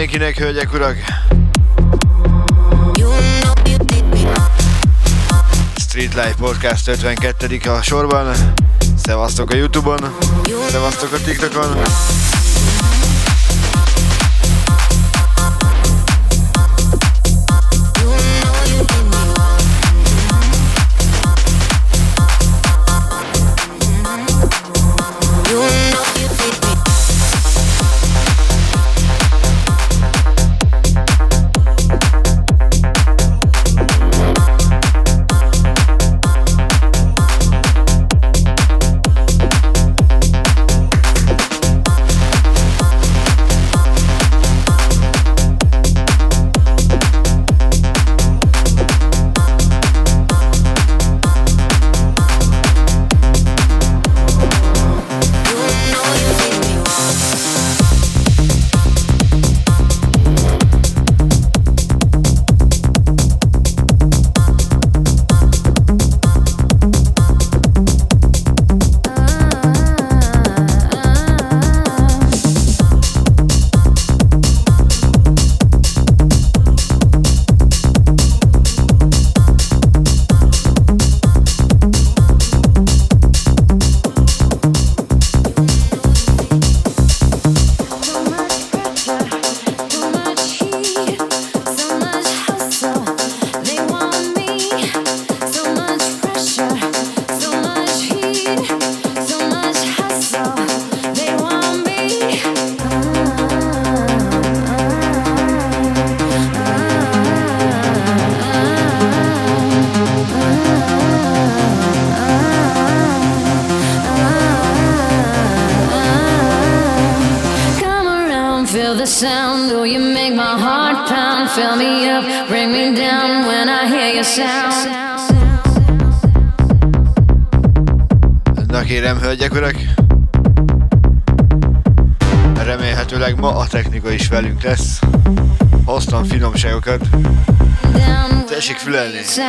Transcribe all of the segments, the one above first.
mindenkinek, hölgyek, urak! Street Life Podcast 52 a sorban. Szevasztok a Youtube-on, szevasztok a TikTokon. Tessék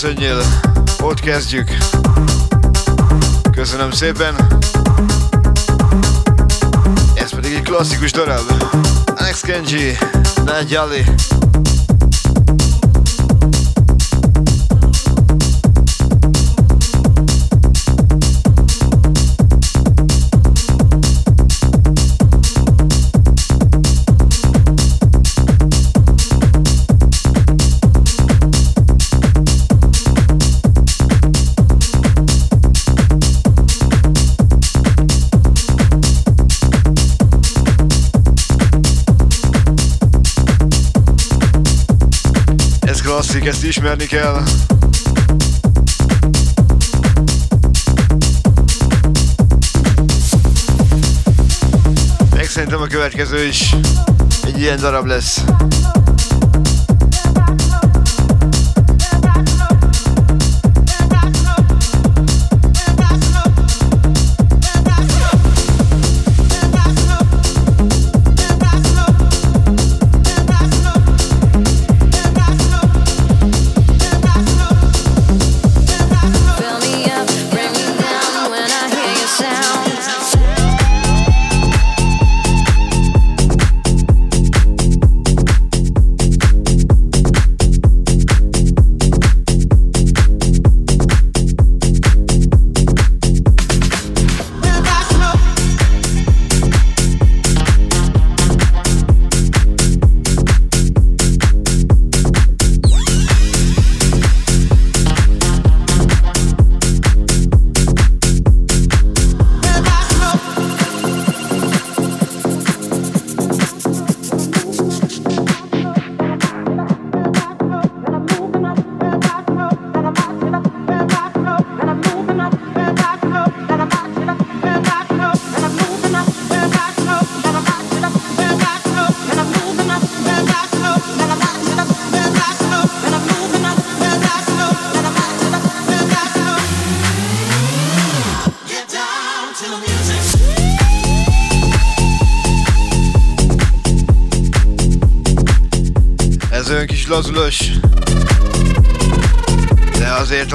köszönjél, ott kezdjük. Köszönöm szépen. Ez pedig egy klasszikus darab. Alex Kenji, Nagy Jali. Klasszik, ezt ismerni kell. Meg szerintem a következő is egy ilyen darab lesz.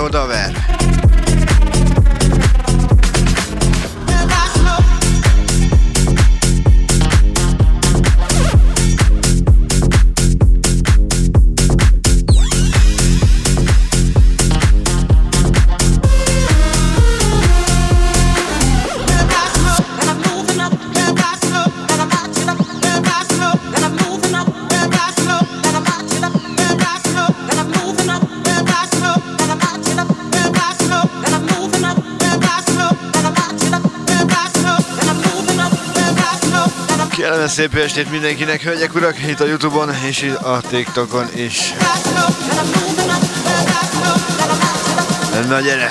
De azért odaver. Szép estét mindenkinek, hölgyek, urak, itt a Youtube-on és a TikTokon is. Na gyere!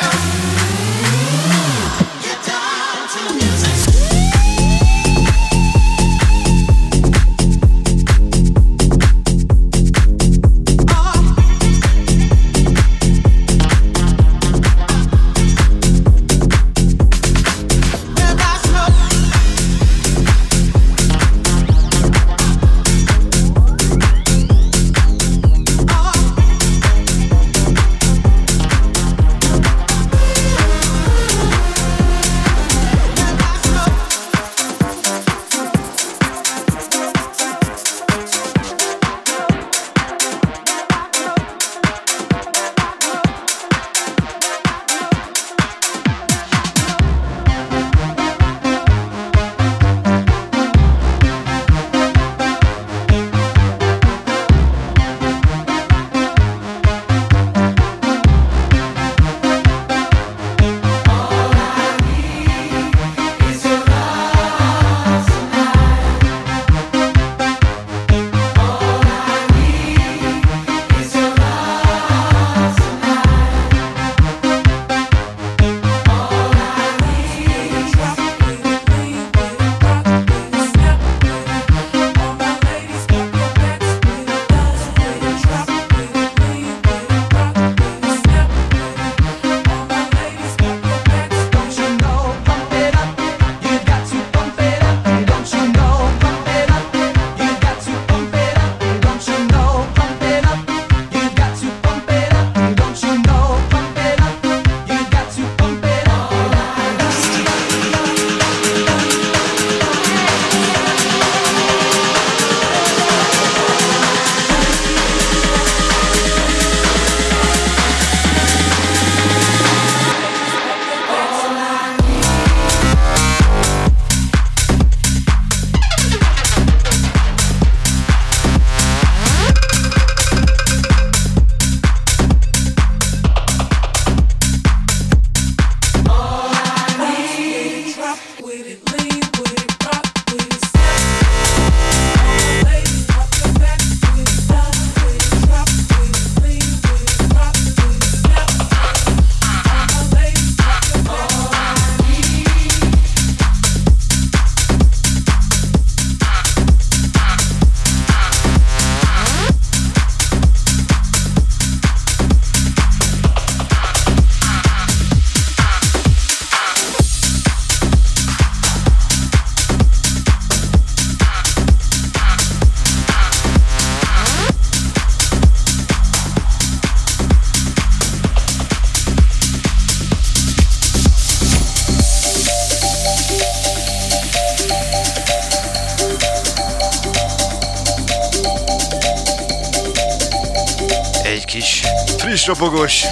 Ropogós,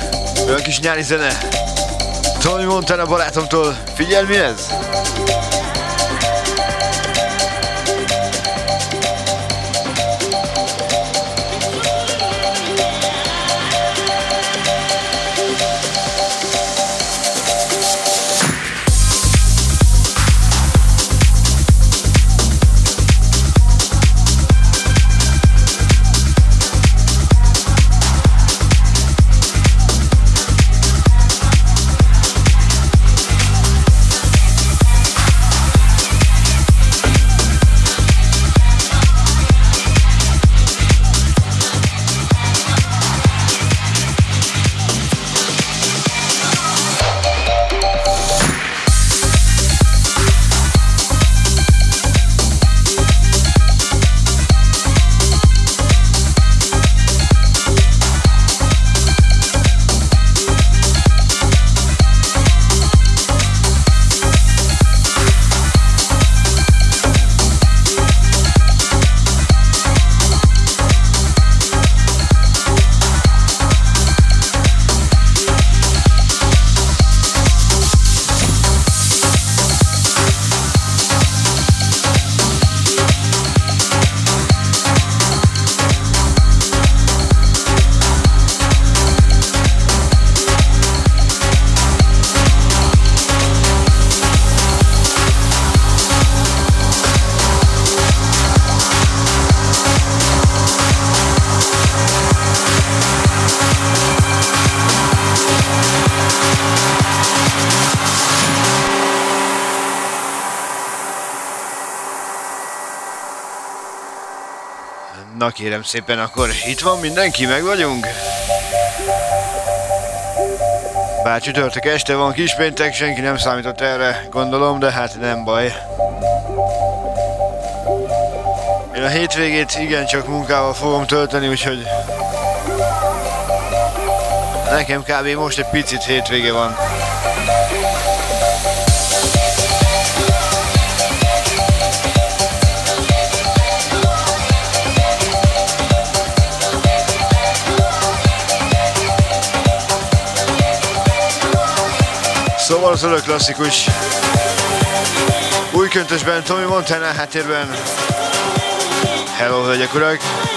olyan kis nyári zene. Tony Montana barátomtól, figyelj mi ez? Kérem szépen, akkor itt van mindenki, meg vagyunk? Bár csütörtök este van kispéntek, senki nem számított erre, gondolom, de hát nem baj. Én a hétvégét igencsak munkával fogom tölteni, úgyhogy nekem kb. most egy picit hétvége van. Szóval az örök klasszikus új köntösben Tommy Montana háttérben Hello, hölgyek, urak!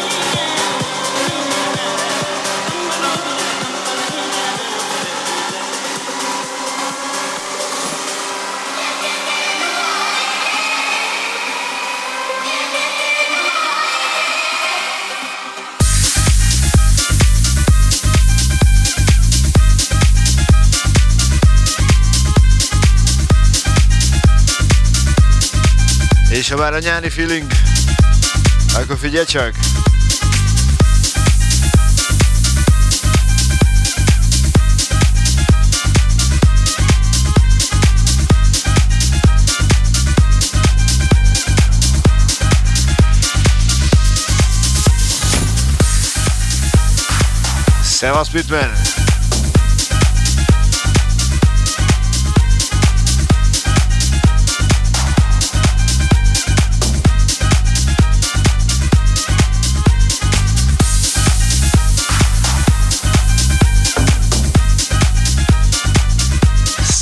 Ha már a nyári feeling, akkor figyelj csak!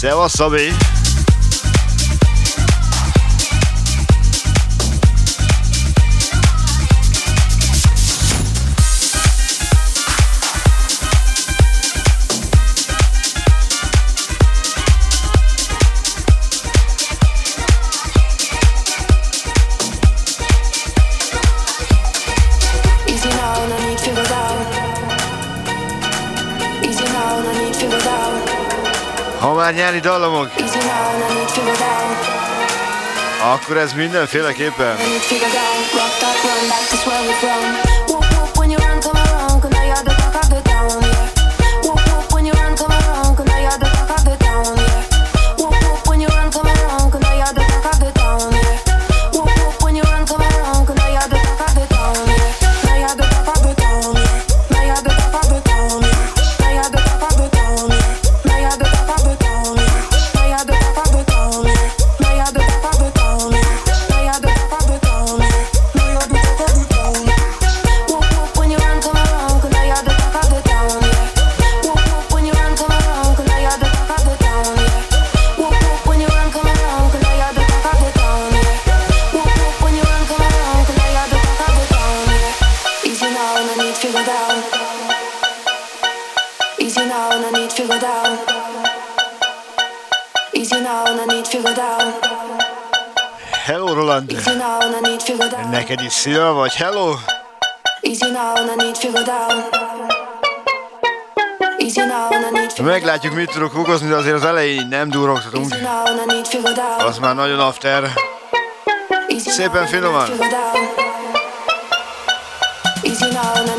Até uma sobe aí. Már nyári dallamok? Akkor ez mindenféleképpen. vagy, hello! Meglátjuk, mit tudok okozni, de azért az elején nem durogtatunk. Az már nagyon after. Szépen finoman. Easy now,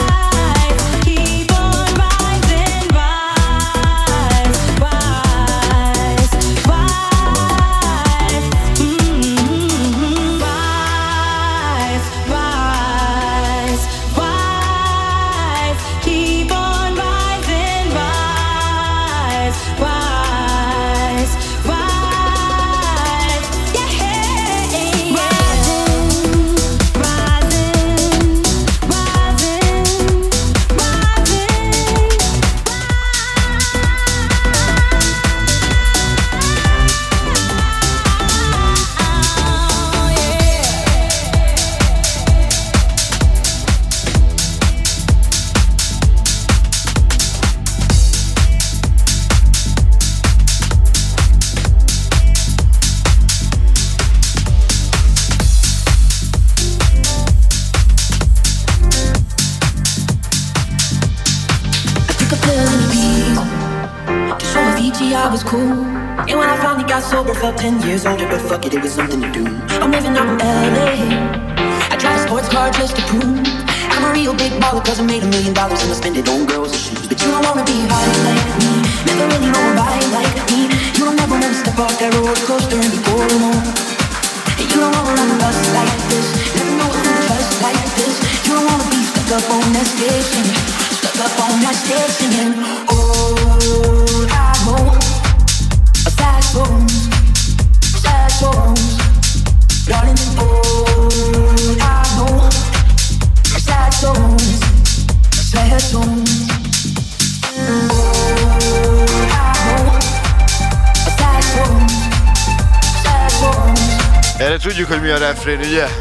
hogy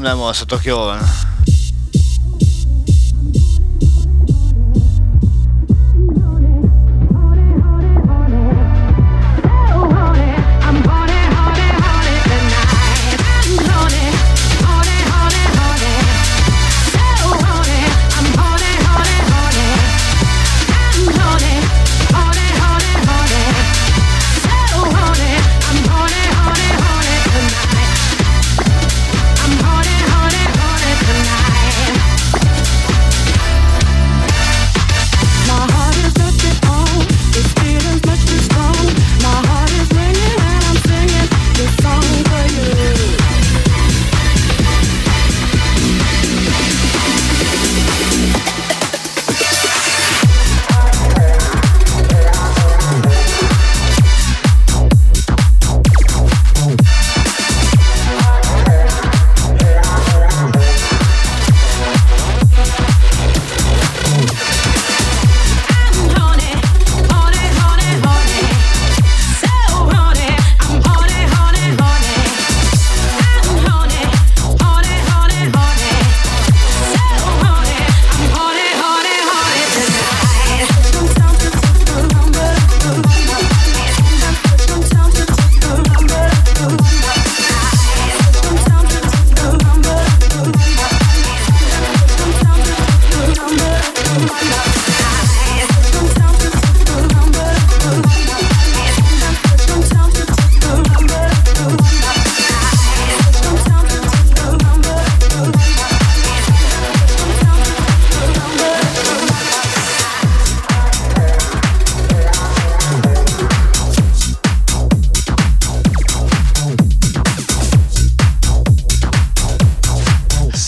nem alszatok jól.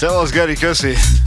Servus, Gary, grüß dich.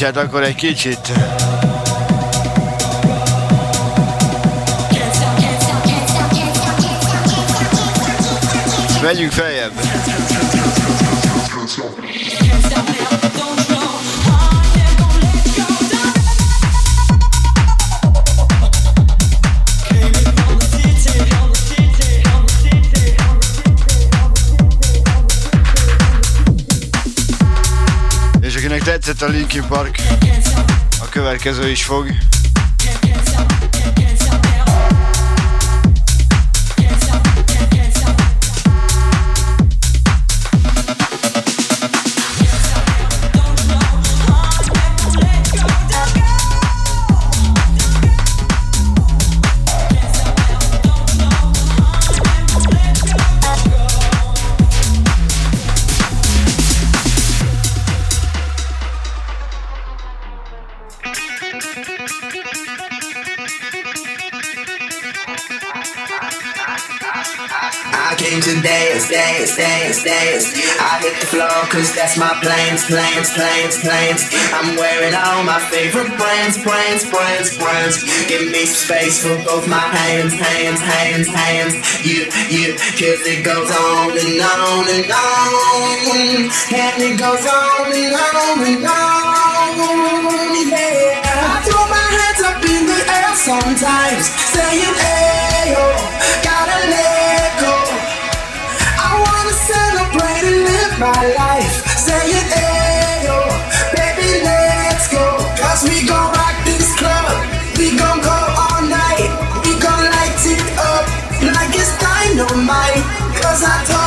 Hát akkor egy kicsit tetszett a Linkin Park, a következő is fog. Dance. I hit the floor cause that's my plans, plans, plans, plans. I'm wearing all my favorite brands, brands, brands, brands. Give me some space for both my hands, hands, hands, hands. You, you, cause it goes on and on and on. And it goes on and on and on. Yeah. I throw my hands up in the air sometimes, saying, hey, gotta my life. Saying, hey, yo, baby, let's go. Cause we gon' rock this club. We gon' go all night. We gon' light it up like it's dynamite. Cause I told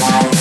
life.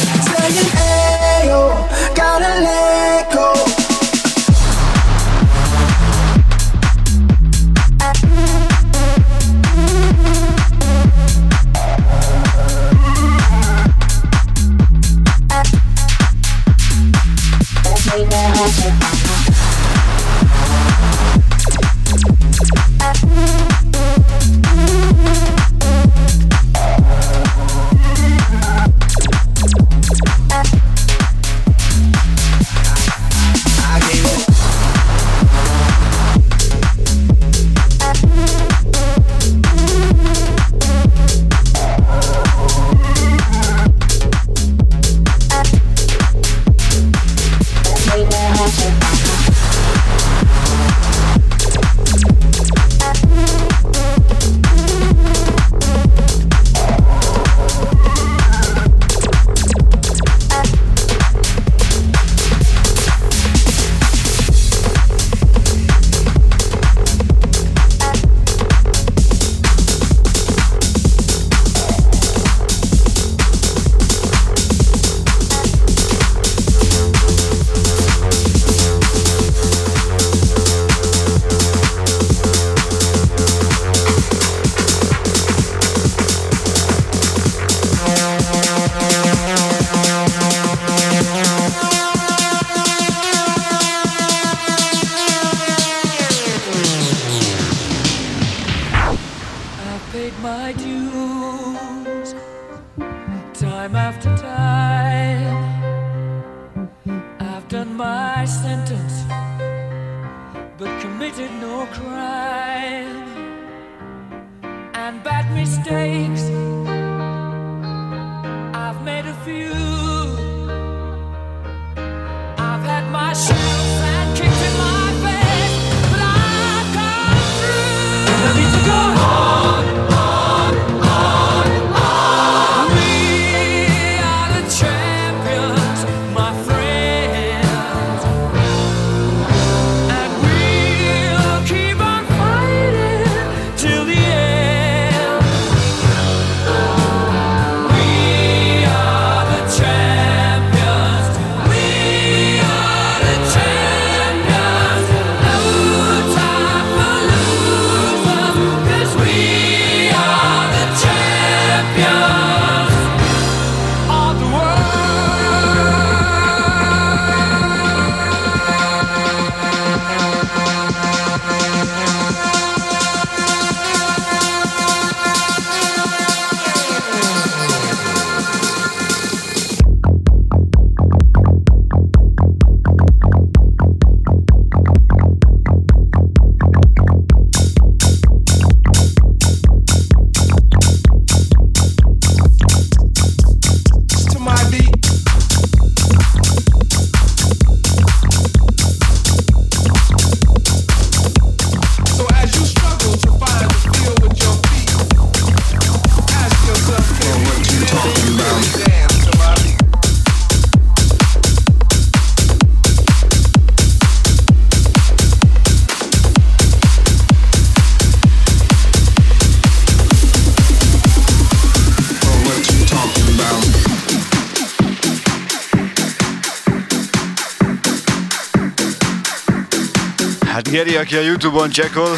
Feri, aki a Youtube-on csekol,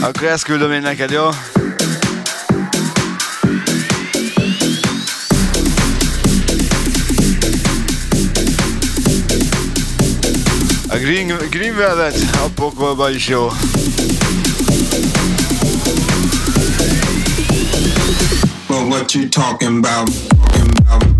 akkor ezt küldöm én neked, jó? A Green, Green Velvet a pokolba is jó. Well, what you talking about? Talking about.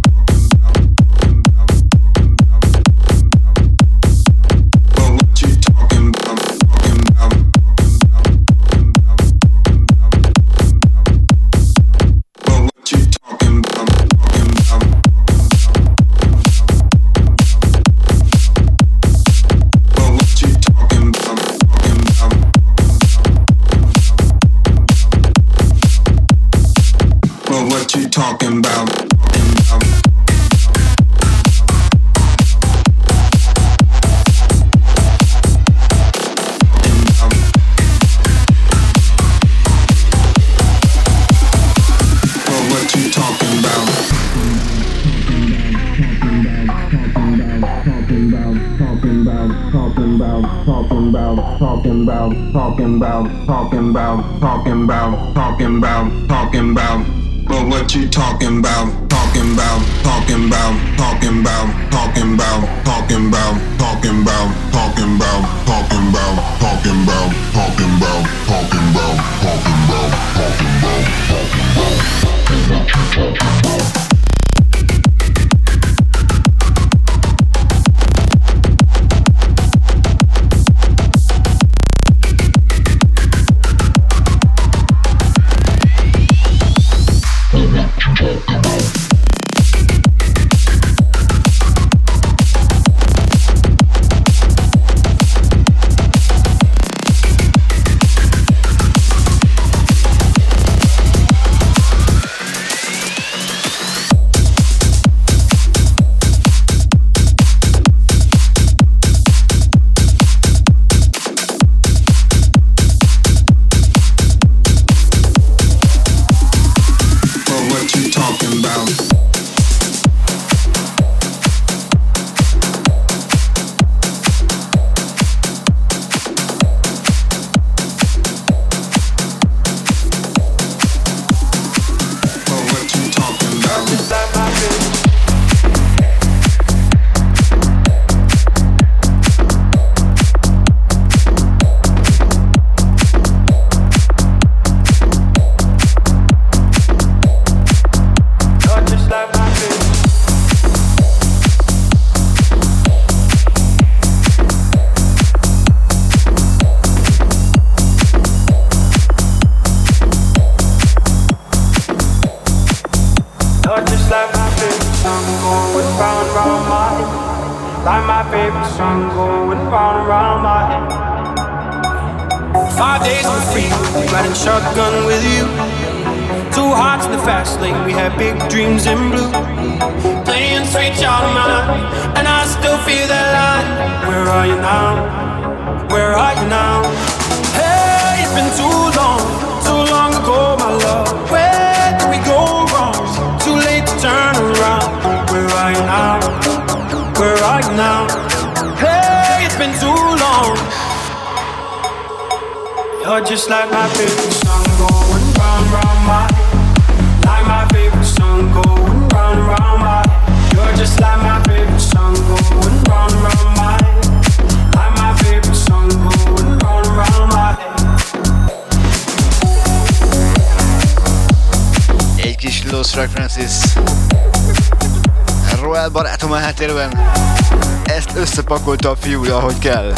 about, talking about, talking about, talking about, talking about, talking about. But what you talking about? Talking about, talking about, talking about, talking about, talking about, talking about, talking about, talking about, talking about, talking about, talking about, talking about, talking about, talking about. Pascal.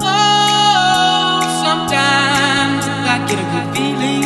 Oh, get a good feeling.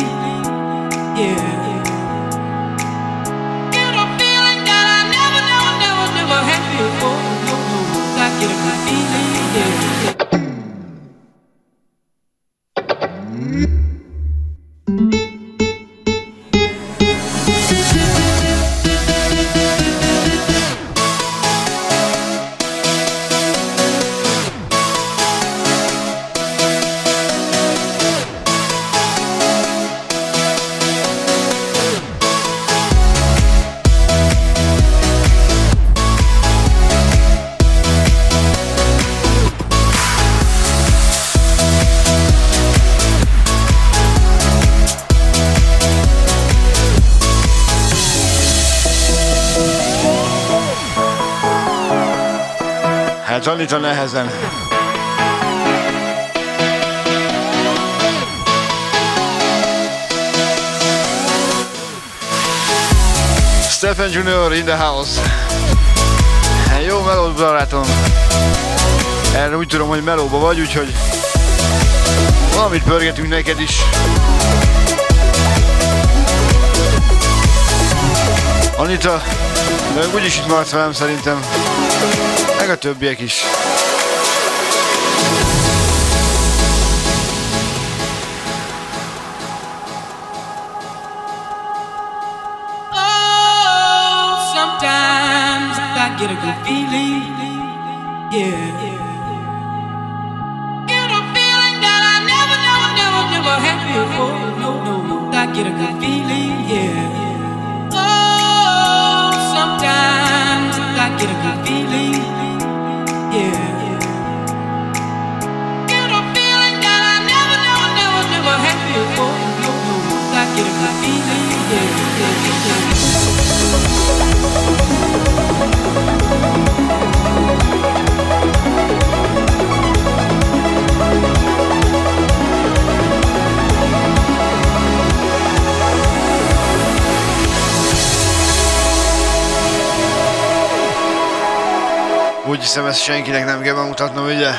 Junior in the house. Jó melód, barátom. Erre úgy tudom, hogy melóba vagy, úgyhogy valamit pörgetünk neked is. Anita, de úgyis itt maradsz velem szerintem. Meg a többiek is. Senkinek nem kell bemutatnom, ugye?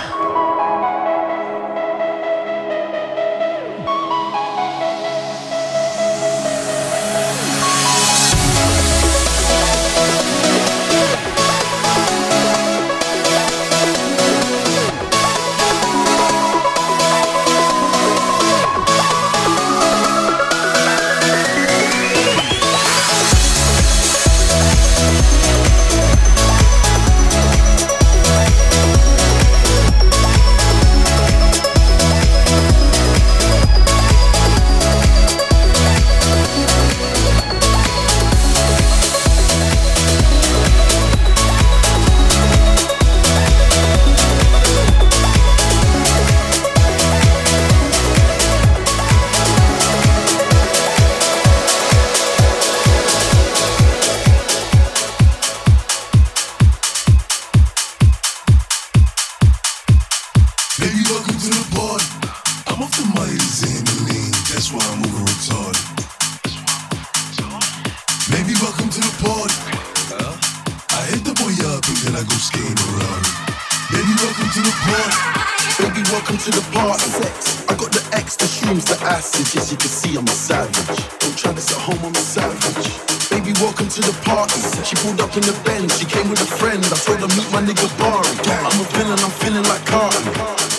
Welcome to the party. Sex. I got the X, the shrooms, the acid. Yes, you can see I'm a savage. Don't try this at home, I'm a savage. Baby, welcome to the party. She pulled up in the Benz, she came with a friend. I told her meet my nigga Barry. I'm a villain, I'm feeling like Carton.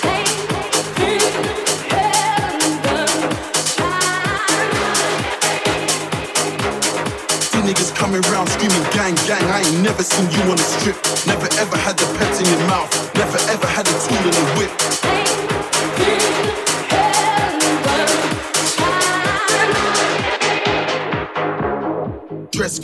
Niggas coming round screaming gang, gang. I ain't never seen you on a strip. Never ever had the pet in your mouth. Never ever had a tool in the whip.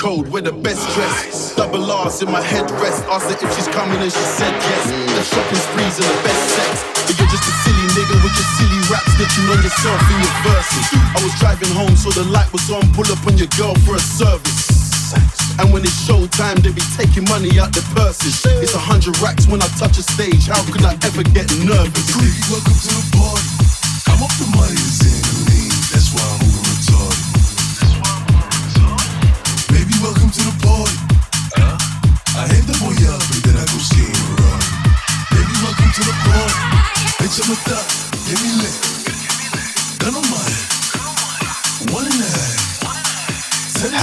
Code, we're the best dress. Double R's in my headrest. Asked her if she's coming and she said yes. The shopping sprees and the best sex. But you're just a silly nigga with your silly rap snitching on yourself in your verses. I was driving home, so the light was on. Pull up on your girl for a service. And when it's showtime, they be taking money out the purses. It's a hundred racks when I touch a stage. How could I ever get nervous? Welcome to the party. I'm off the money to Xandaline.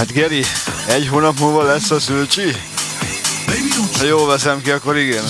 Hát Geri, egy hónap múlva lesz a szülcsi? Ha jól veszem ki, akkor igen.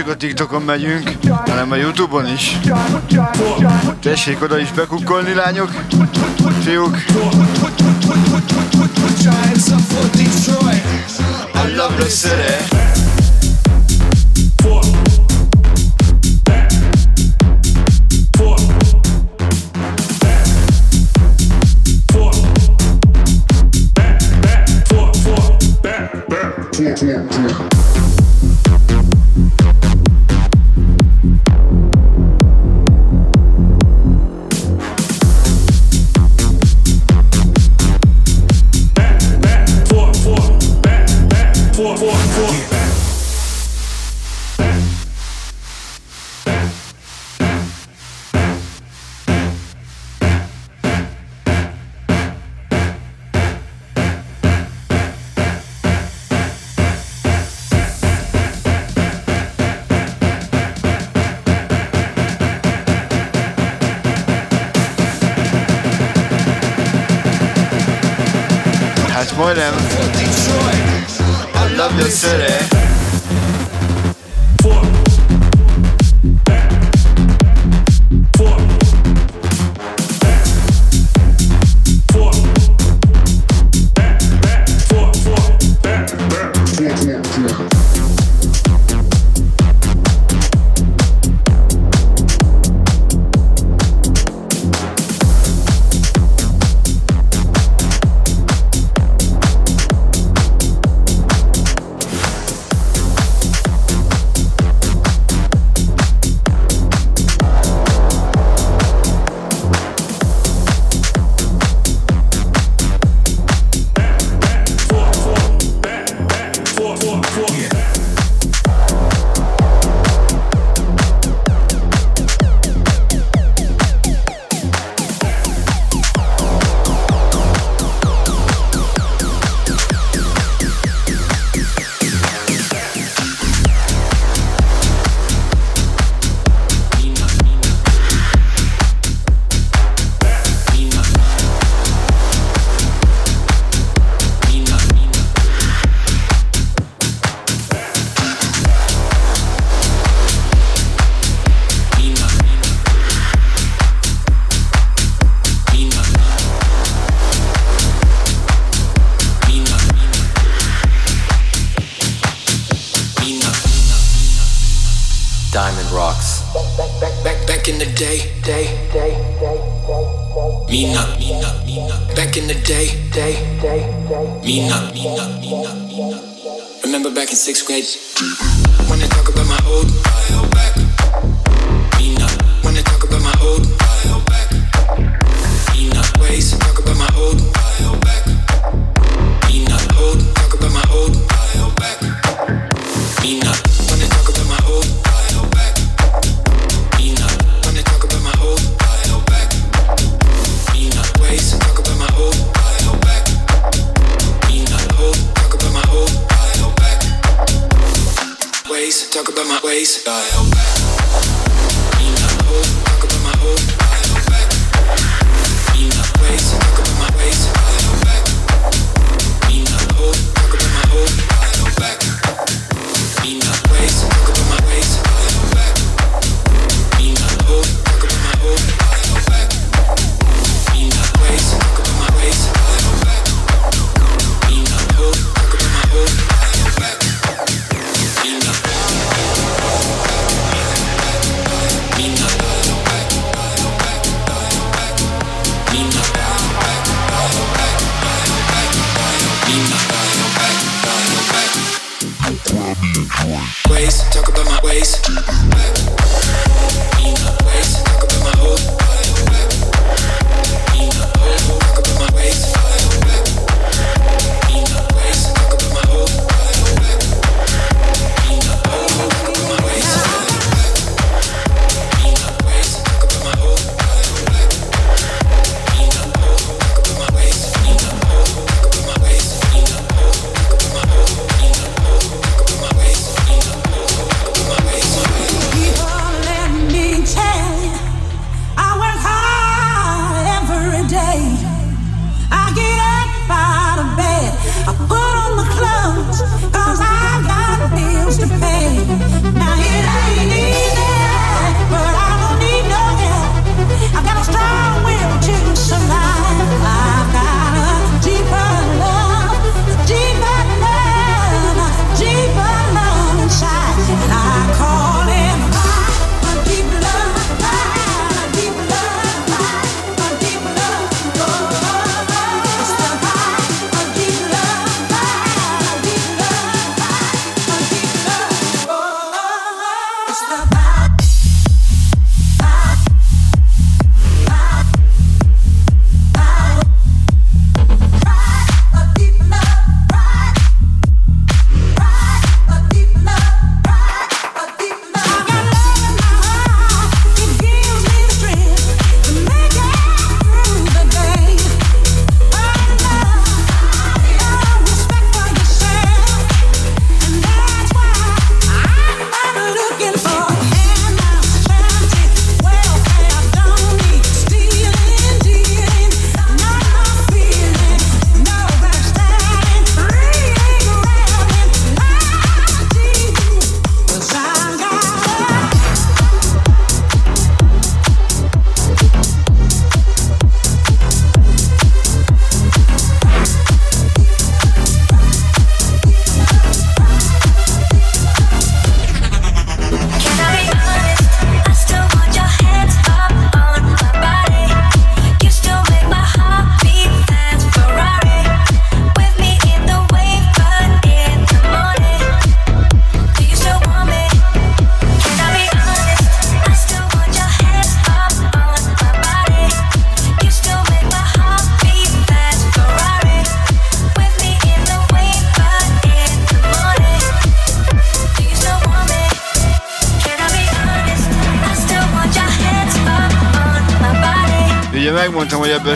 csak a TikTokon megyünk, hanem a Youtube-on is. Tessék oda is bekukkolni, lányok, fiúk. I. Yeah, yeah. with. I love your city.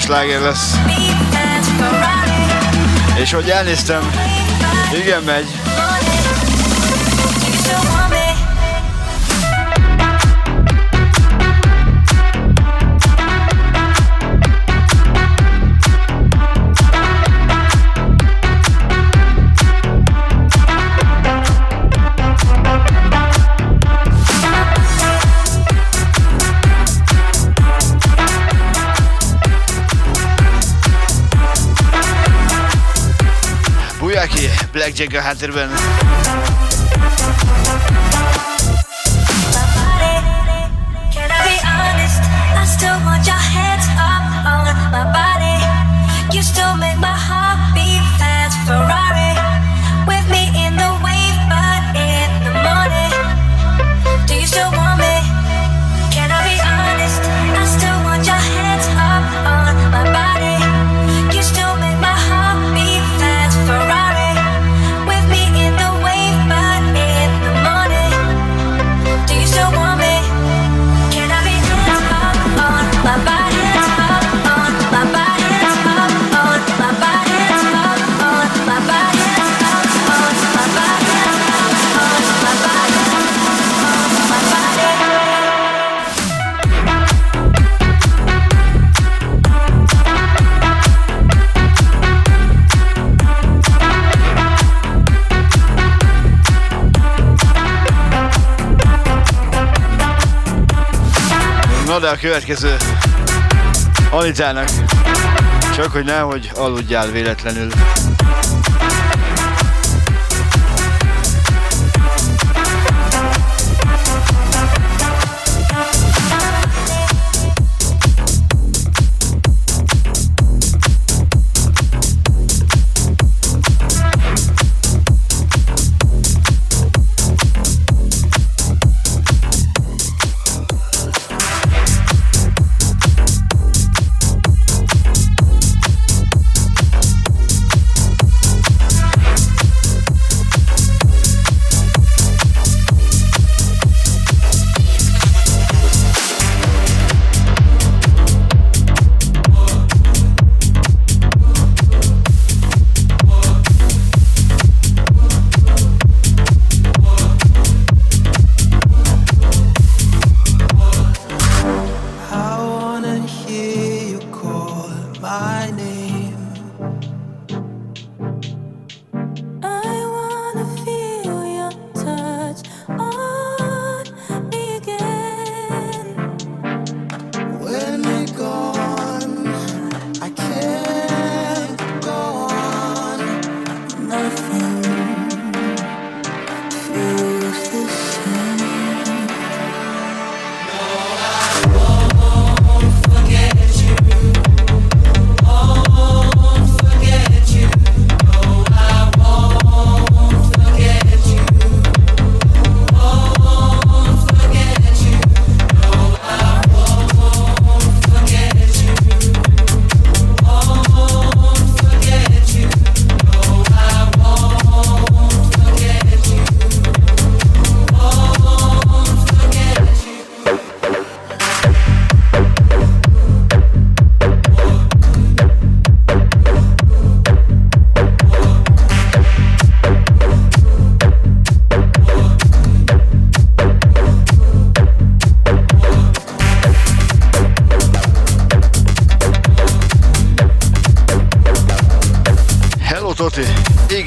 sláger lesz. És hogy elnéztem, Diego had it wins. oda a következő Anitának. Csak hogy nehogy aludjál véletlenül.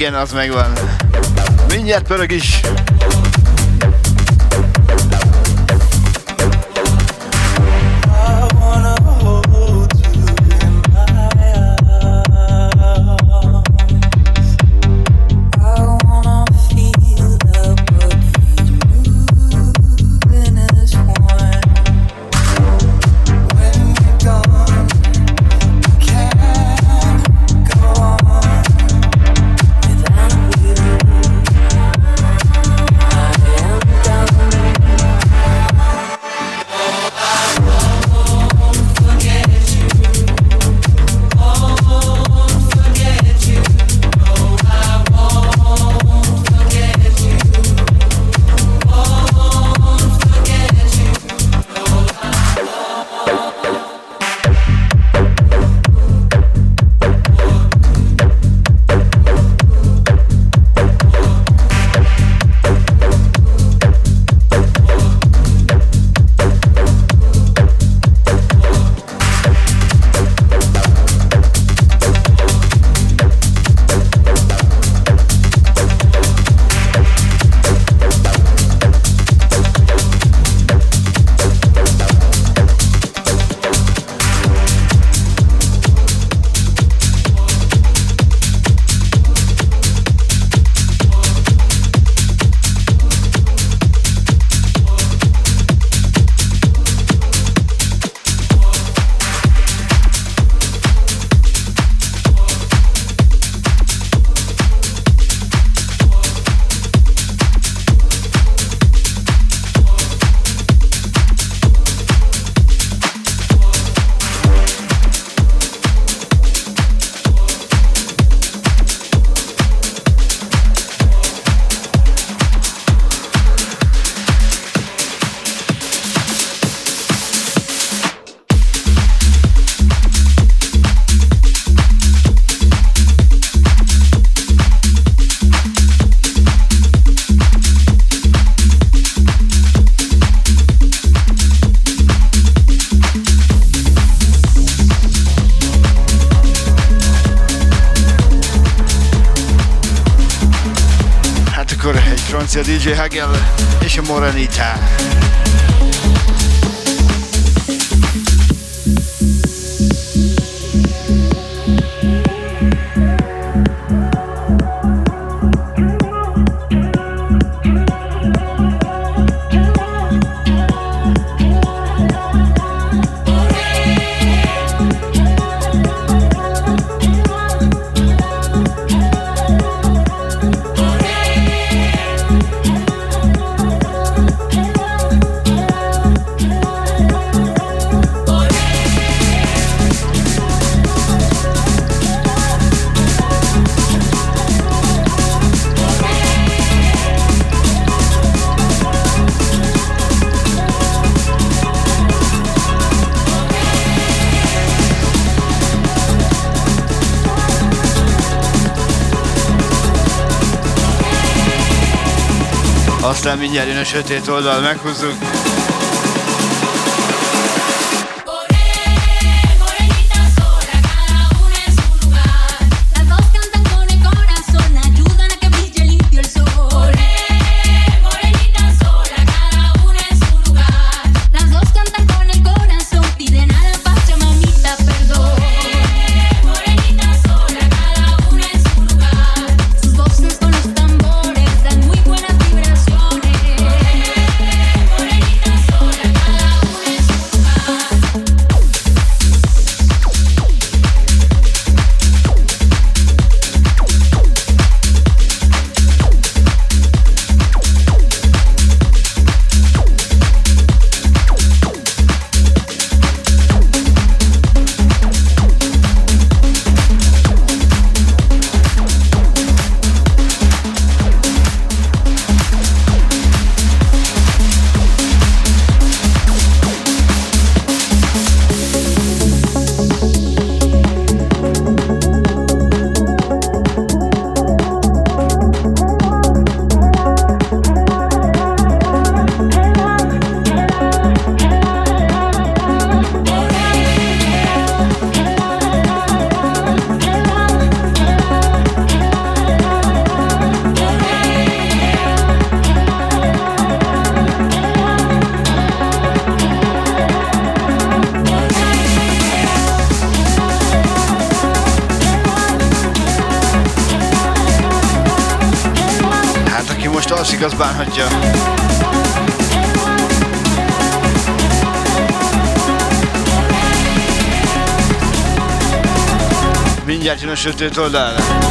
Igen, az megvan. Mindjárt pörög is. DJ Hagela. aztán mindjárt jön a sötét oldal, meghúzzuk. deixa eu te tornar.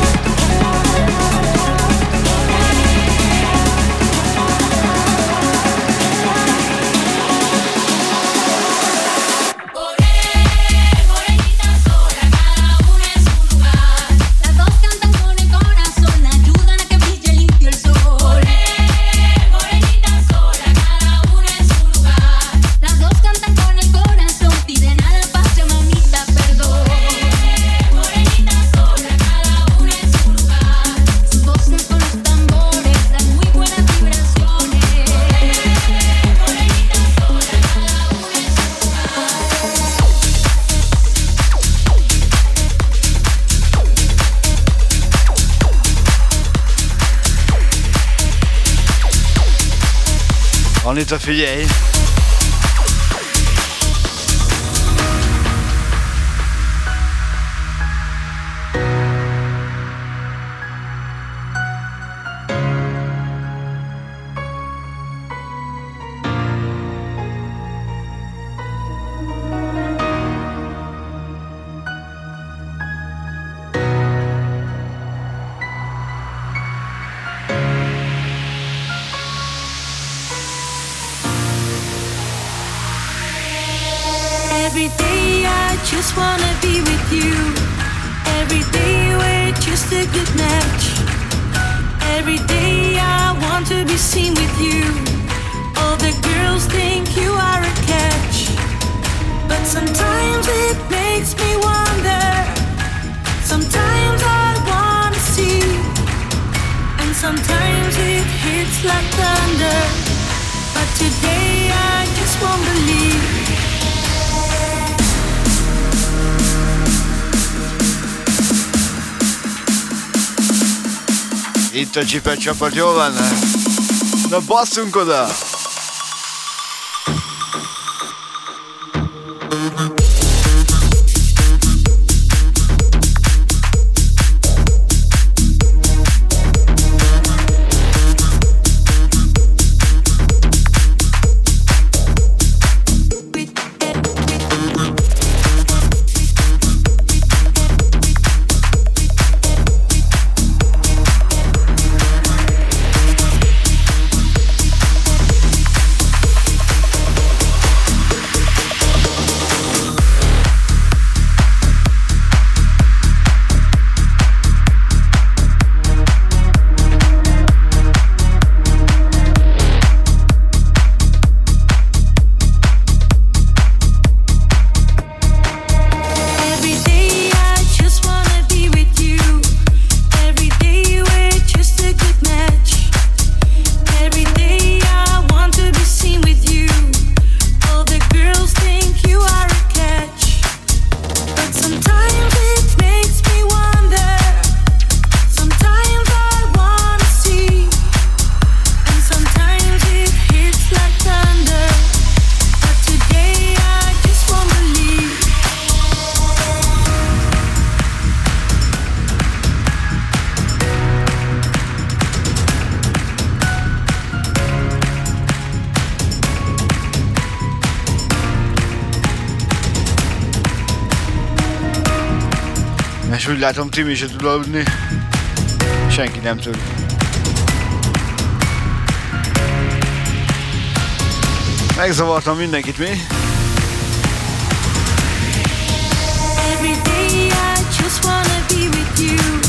desafio csipet csapat, jó lenne? Na basszunk oda! látom, Timi se tud aludni. Senki nem tud. Megzavartam mindenkit, mi? Every day I just wanna be with you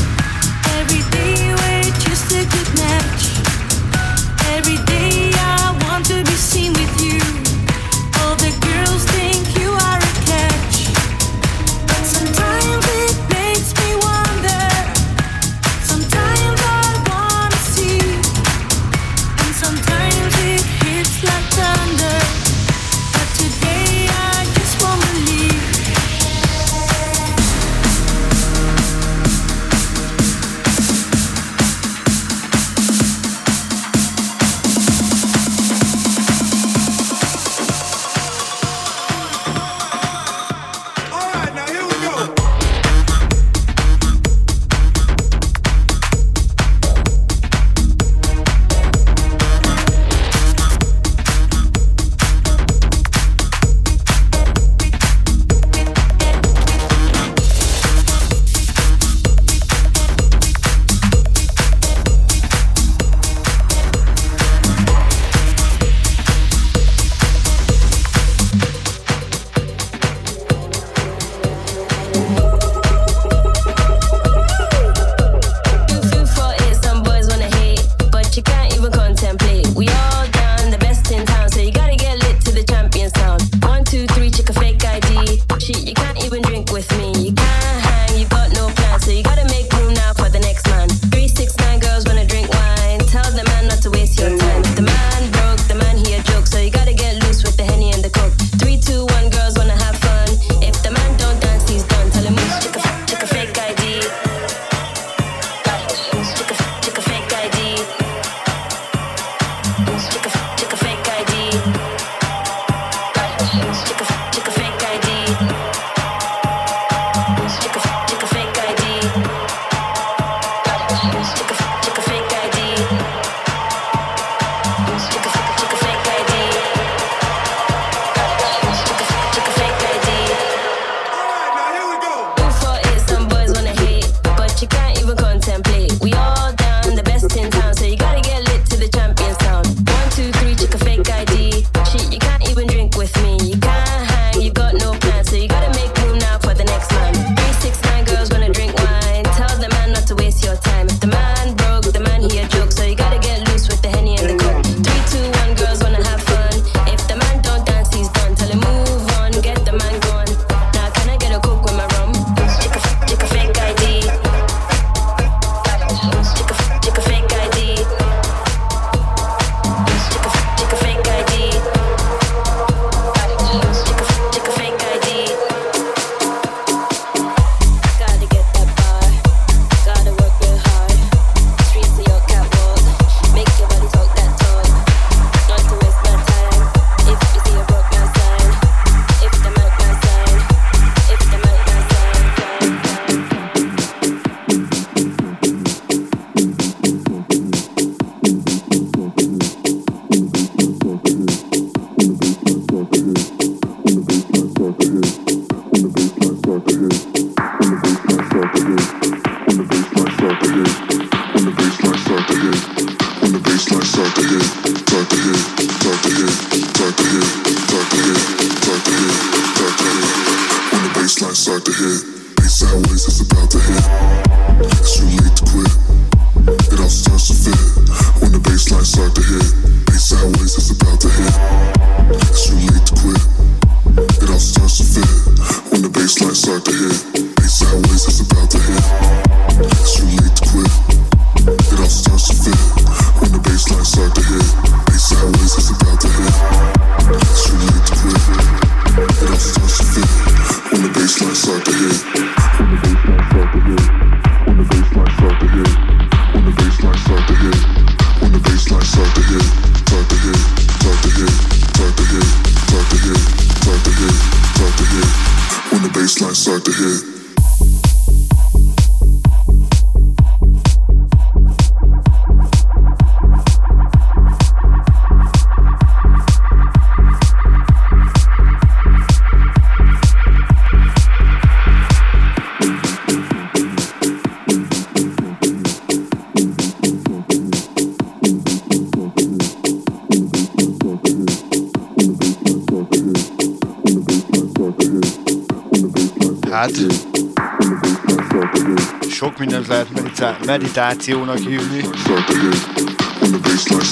meditációnak hívni.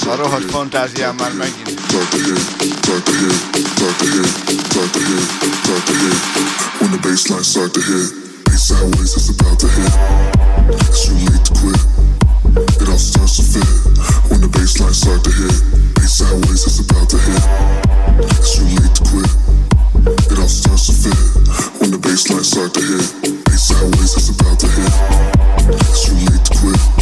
A rohadt fantáziám már megint. When the baseline start to hit, bass sideways is about to hit. It's quit. It all to fit. When the baseline start to hit, is about to hit. It's to quit. It all to fit. When the baseline start to hit, is about to hit. Sweet quick.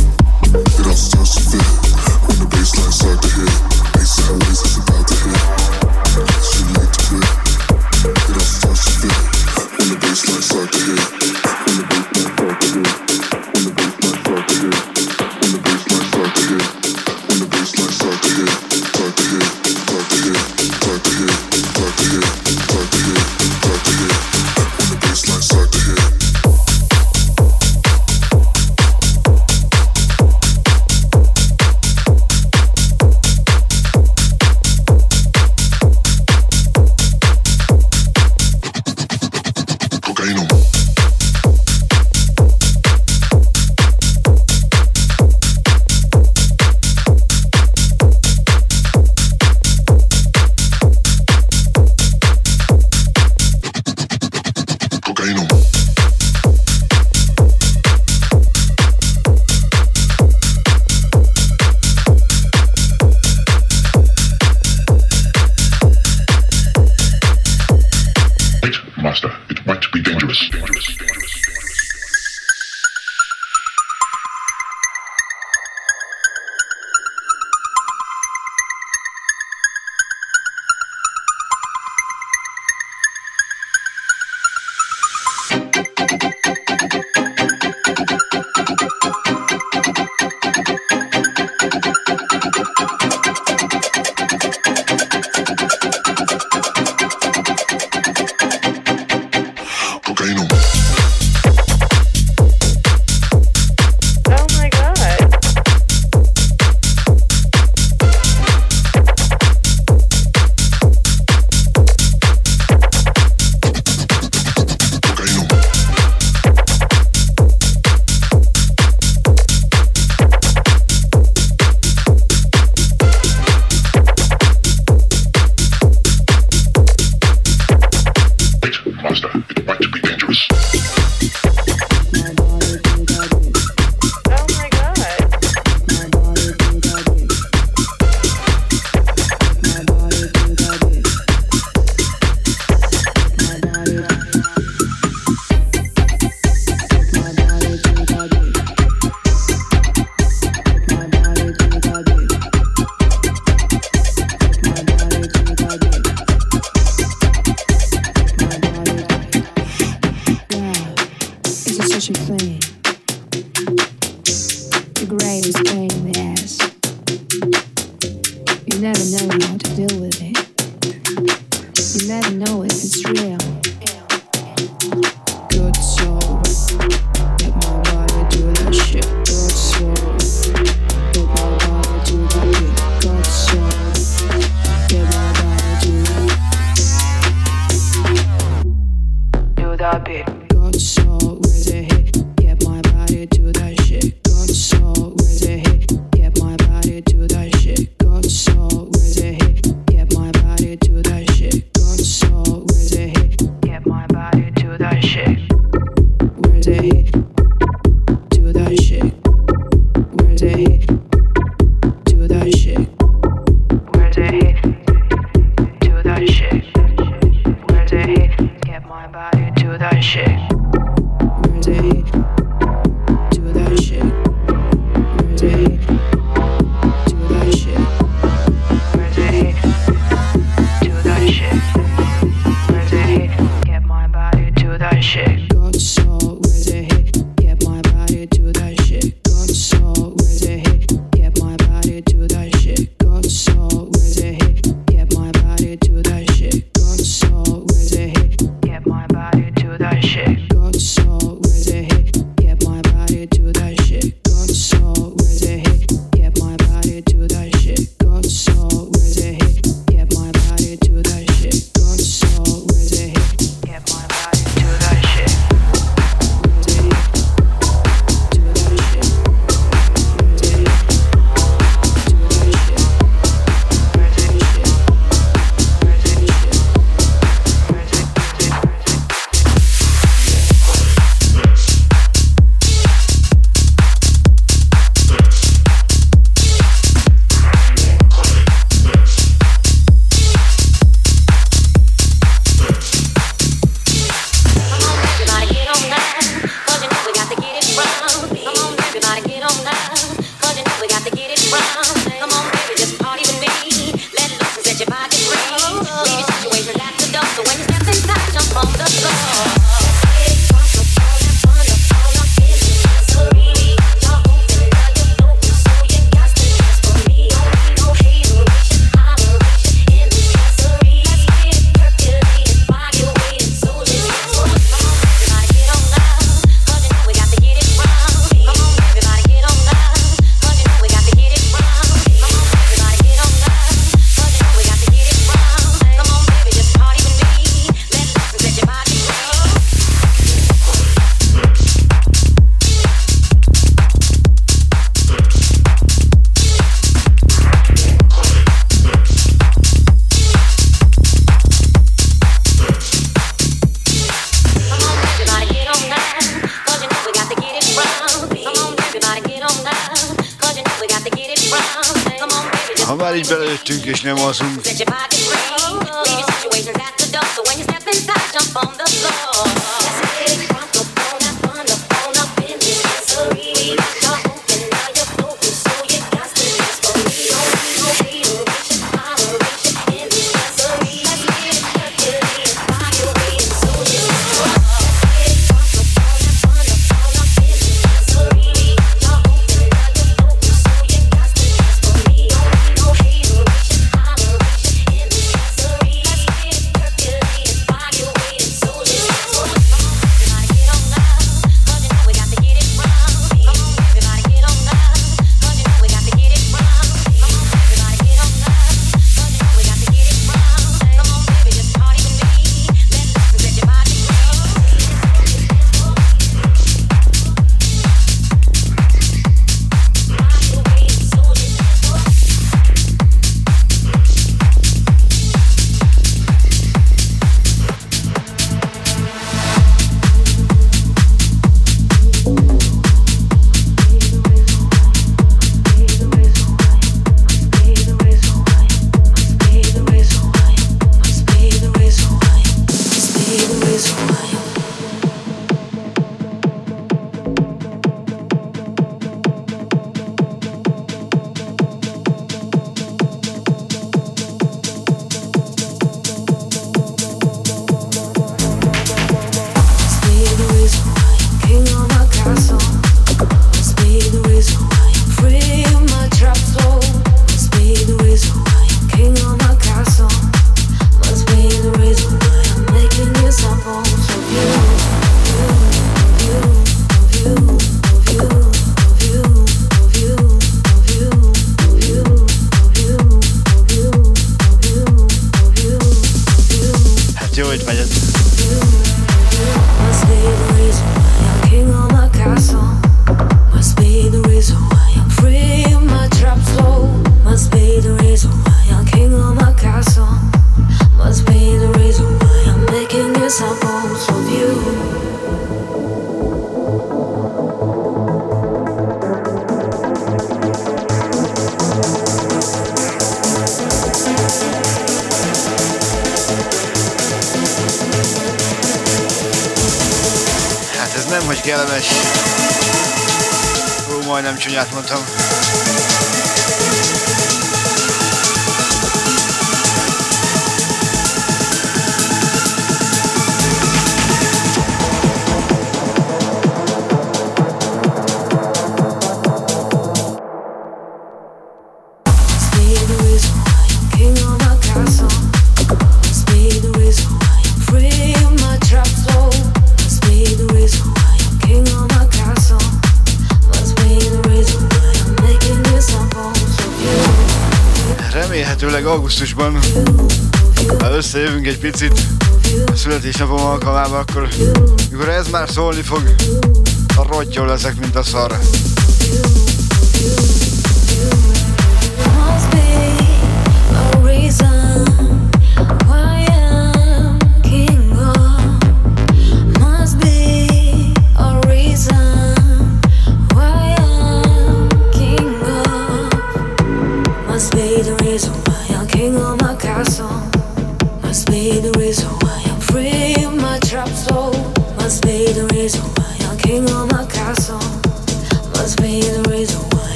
Összejövünk egy picit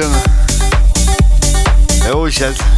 Production. Eugel.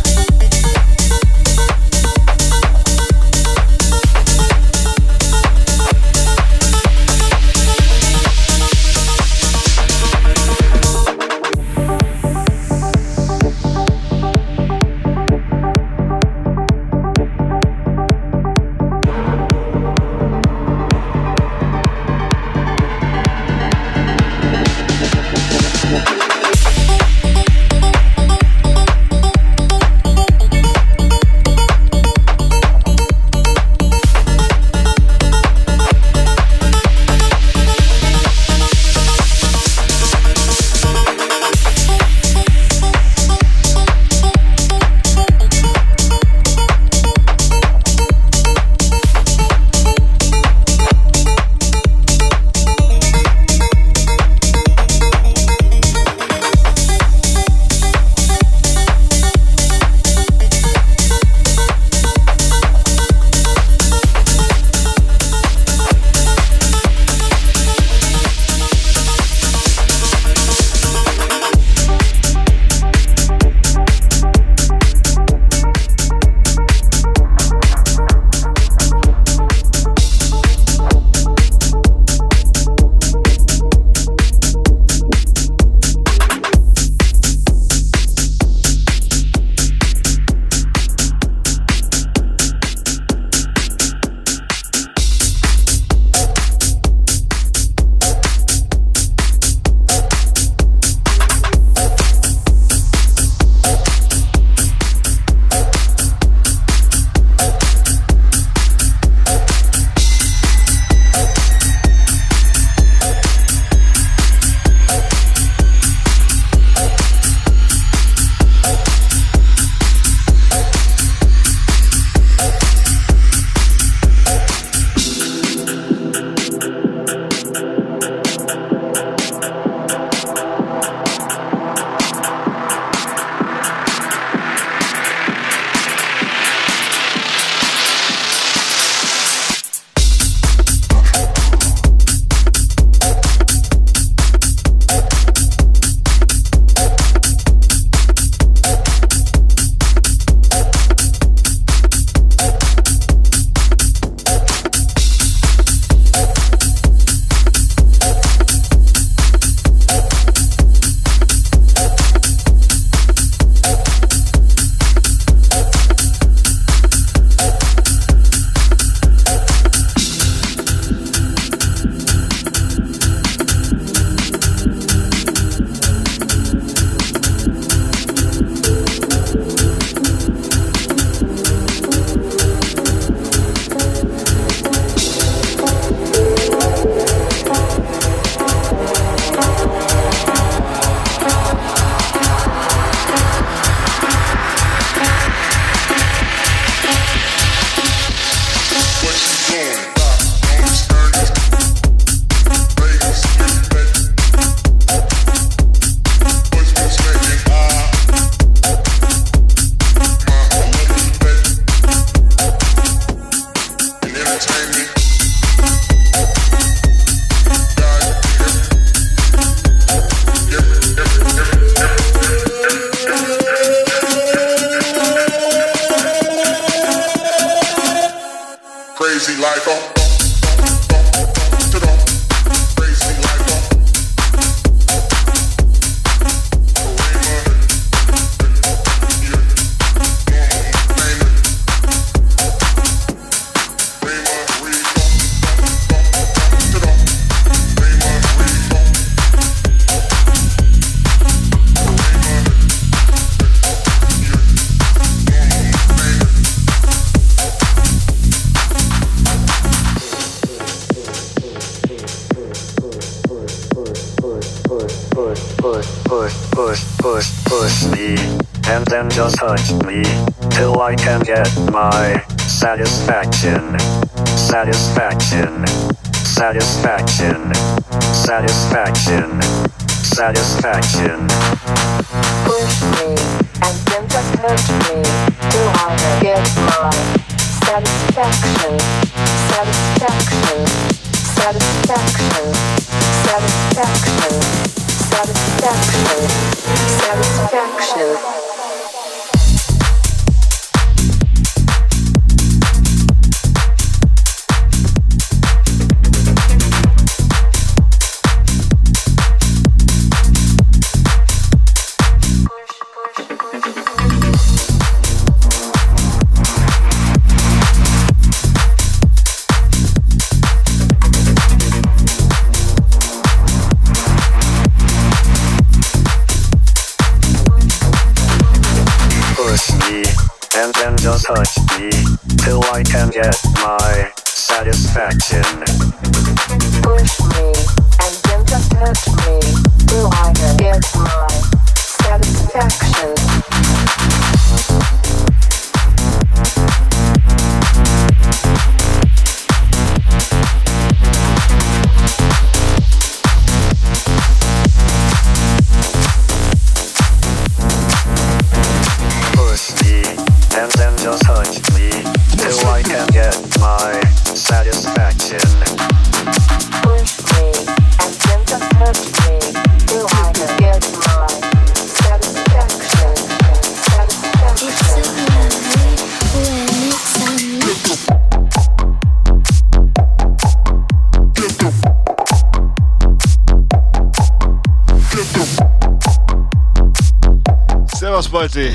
budget.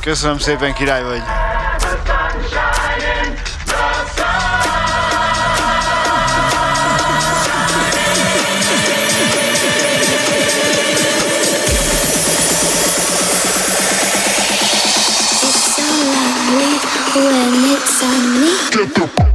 Köszönöm szépen, király vagy! get the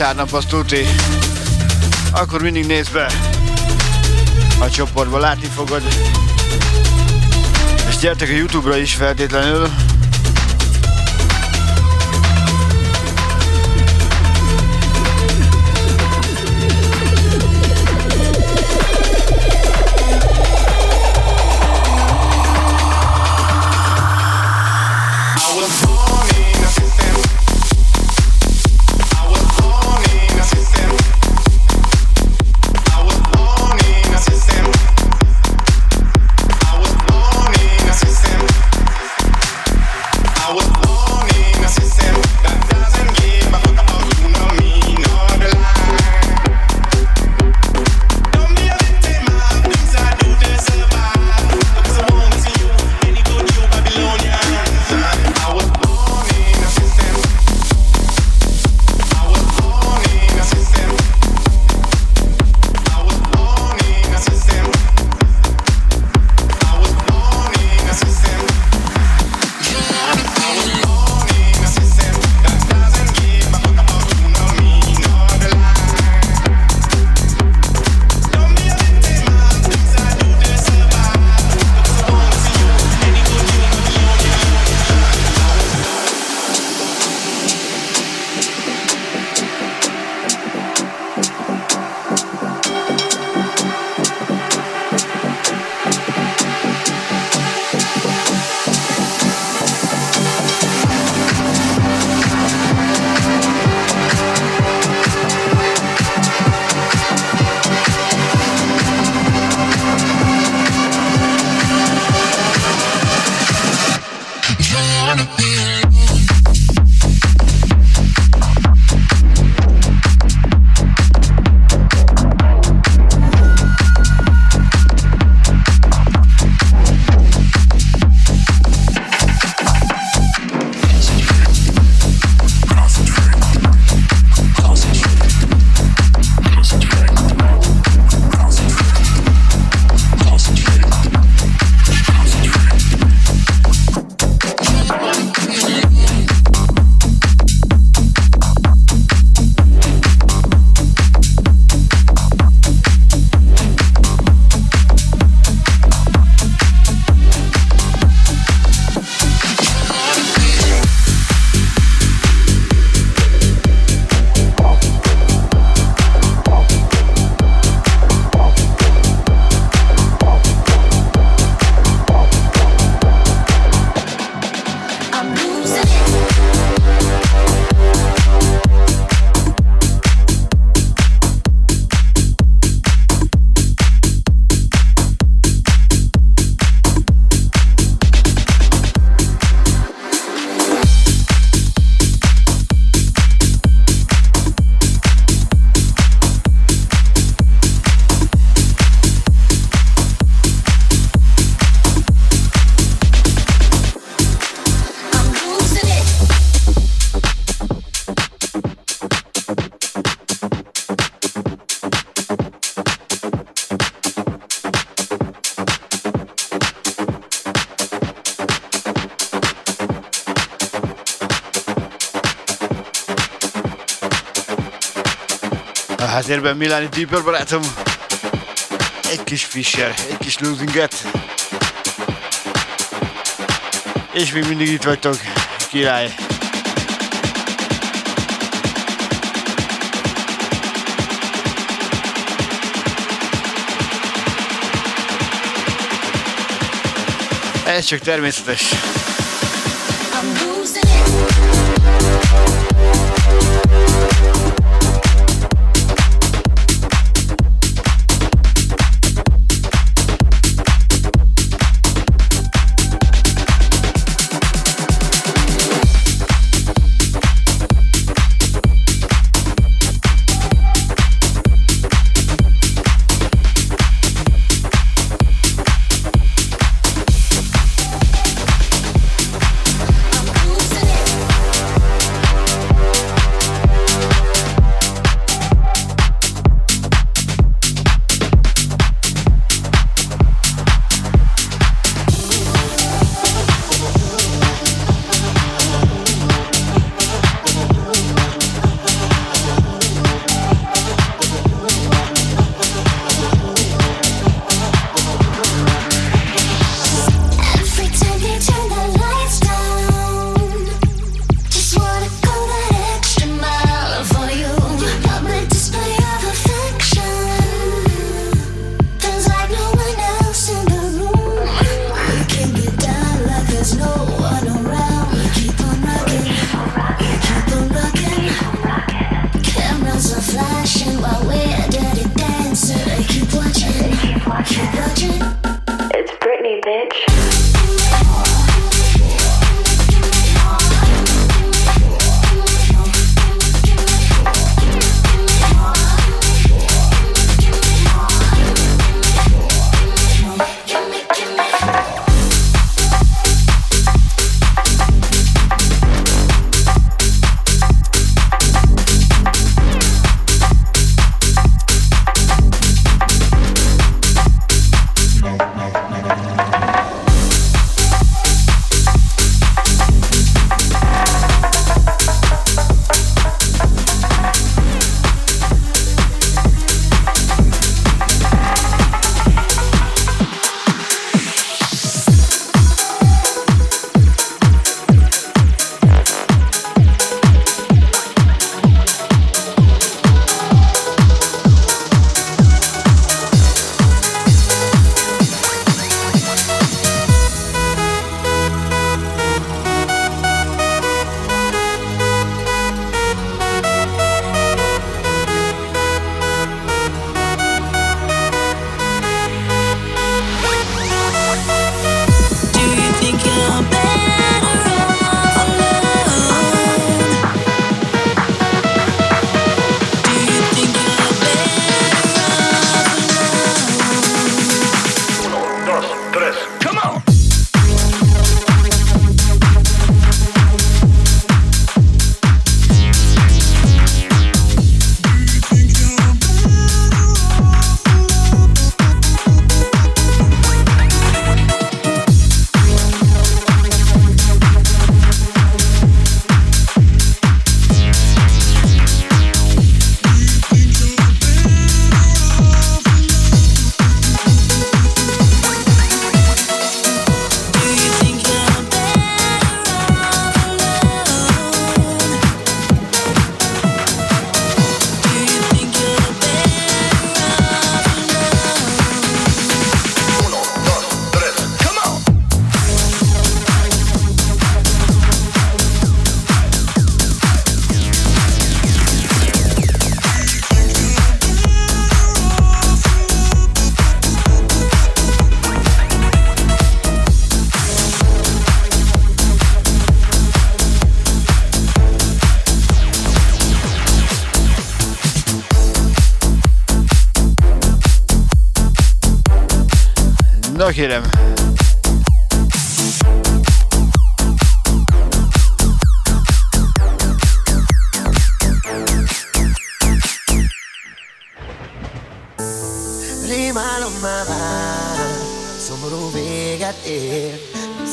vasárnap, azt tuti. Akkor mindig néz be a csoportba, látni fogod. És gyertek a Youtube-ra is feltétlenül. Milani Deeper barátom. Egy kis Fischer, egy kis Losinget. És még mindig itt vagytok, király. Ez csak természetes. Na kérem. Rémálom már vár, szomorú véget ér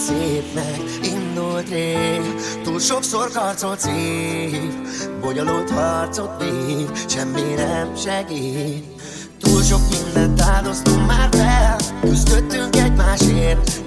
Szépnek indult rég Túl sokszor karcot szív Bonyolult harcot vív Semmi nem segít Túl sok mindent áldoztunk már fel. Küzdöttünk egymásért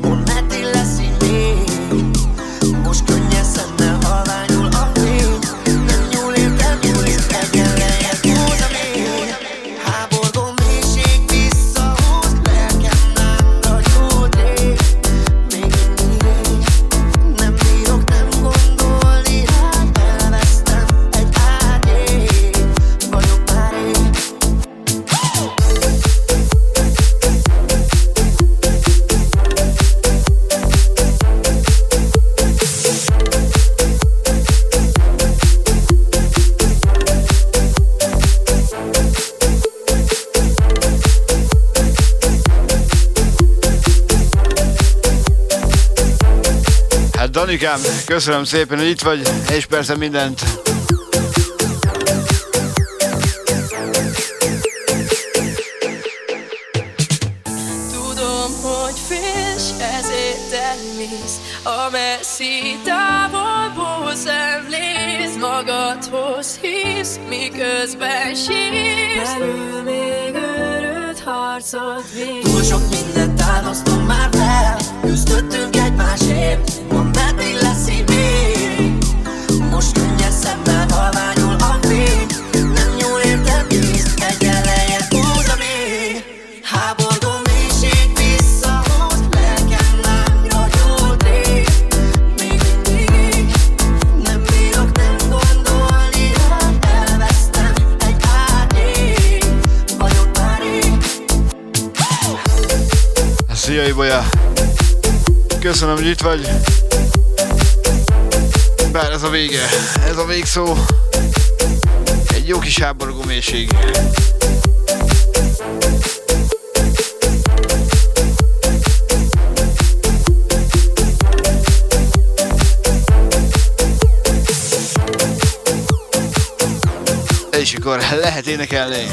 Danikám, köszönöm szépen, hogy itt vagy, és persze mindent. Tudom, hogy félsz, ezért elmész. A messzi távolból szemlész. Magadhoz hisz, miközben sírsz. Belül még örült harcot visz Túl sok mindent áldoztunk már fel. Küzdöttünk Köszönöm, hogy itt vagy. Bár ez a vége, ez a végszó. Egy jó kis háborgó mélység. És akkor lehet énekelni.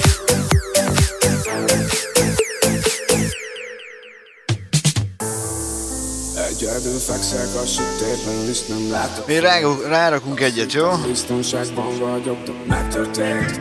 Fekszek a sötétben, és nem látok. Mi rárakunk egyet, jó? Biztonságban vagyok, de megtörtént.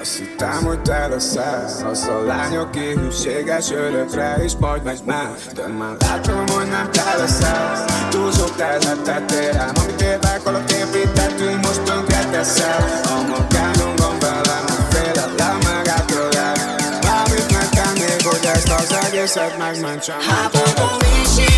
Azt hittem, hogy te leszel. Az a lány, aki hűséges örökre És majd megy már. De már látom, hogy nem te leszel. Túl sok terhet tettél rám Amit évek alatt építettünk Most tönkre teszel. A magánon van velem A félelem meg át tőlem Bármit megtennék, hogy ezt az egészet megmentsem. Mélység visszahúz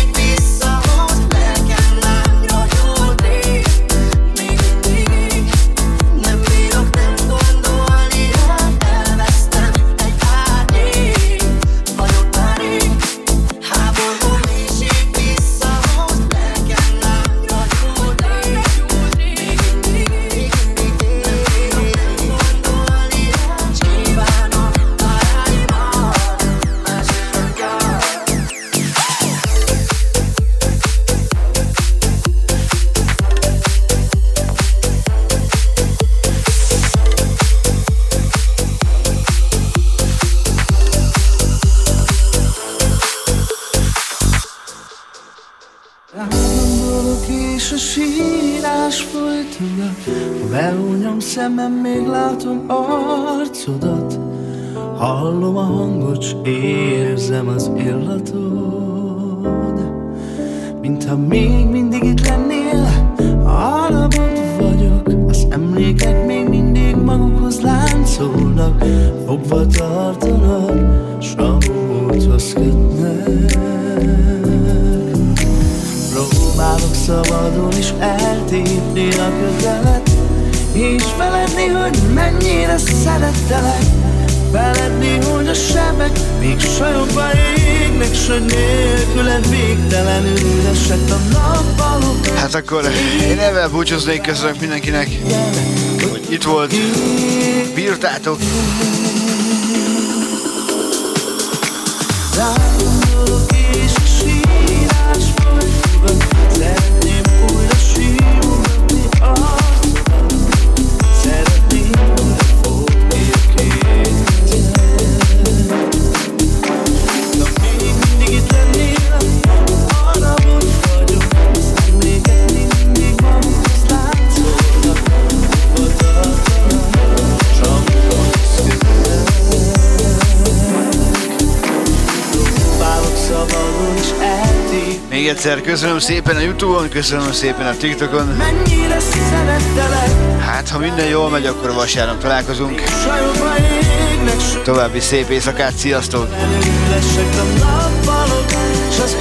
Hát akkor én ezzel búcsúznék, köszönök mindenkinek, hogy itt volt, bírtátok. Rágondolok egyszer, köszönöm szépen a Youtube-on, köszönöm szépen a TikTokon. Hát, ha minden jól megy, akkor vasárnap találkozunk. További szép éjszakát, sziasztok! Lesek a nappalok S az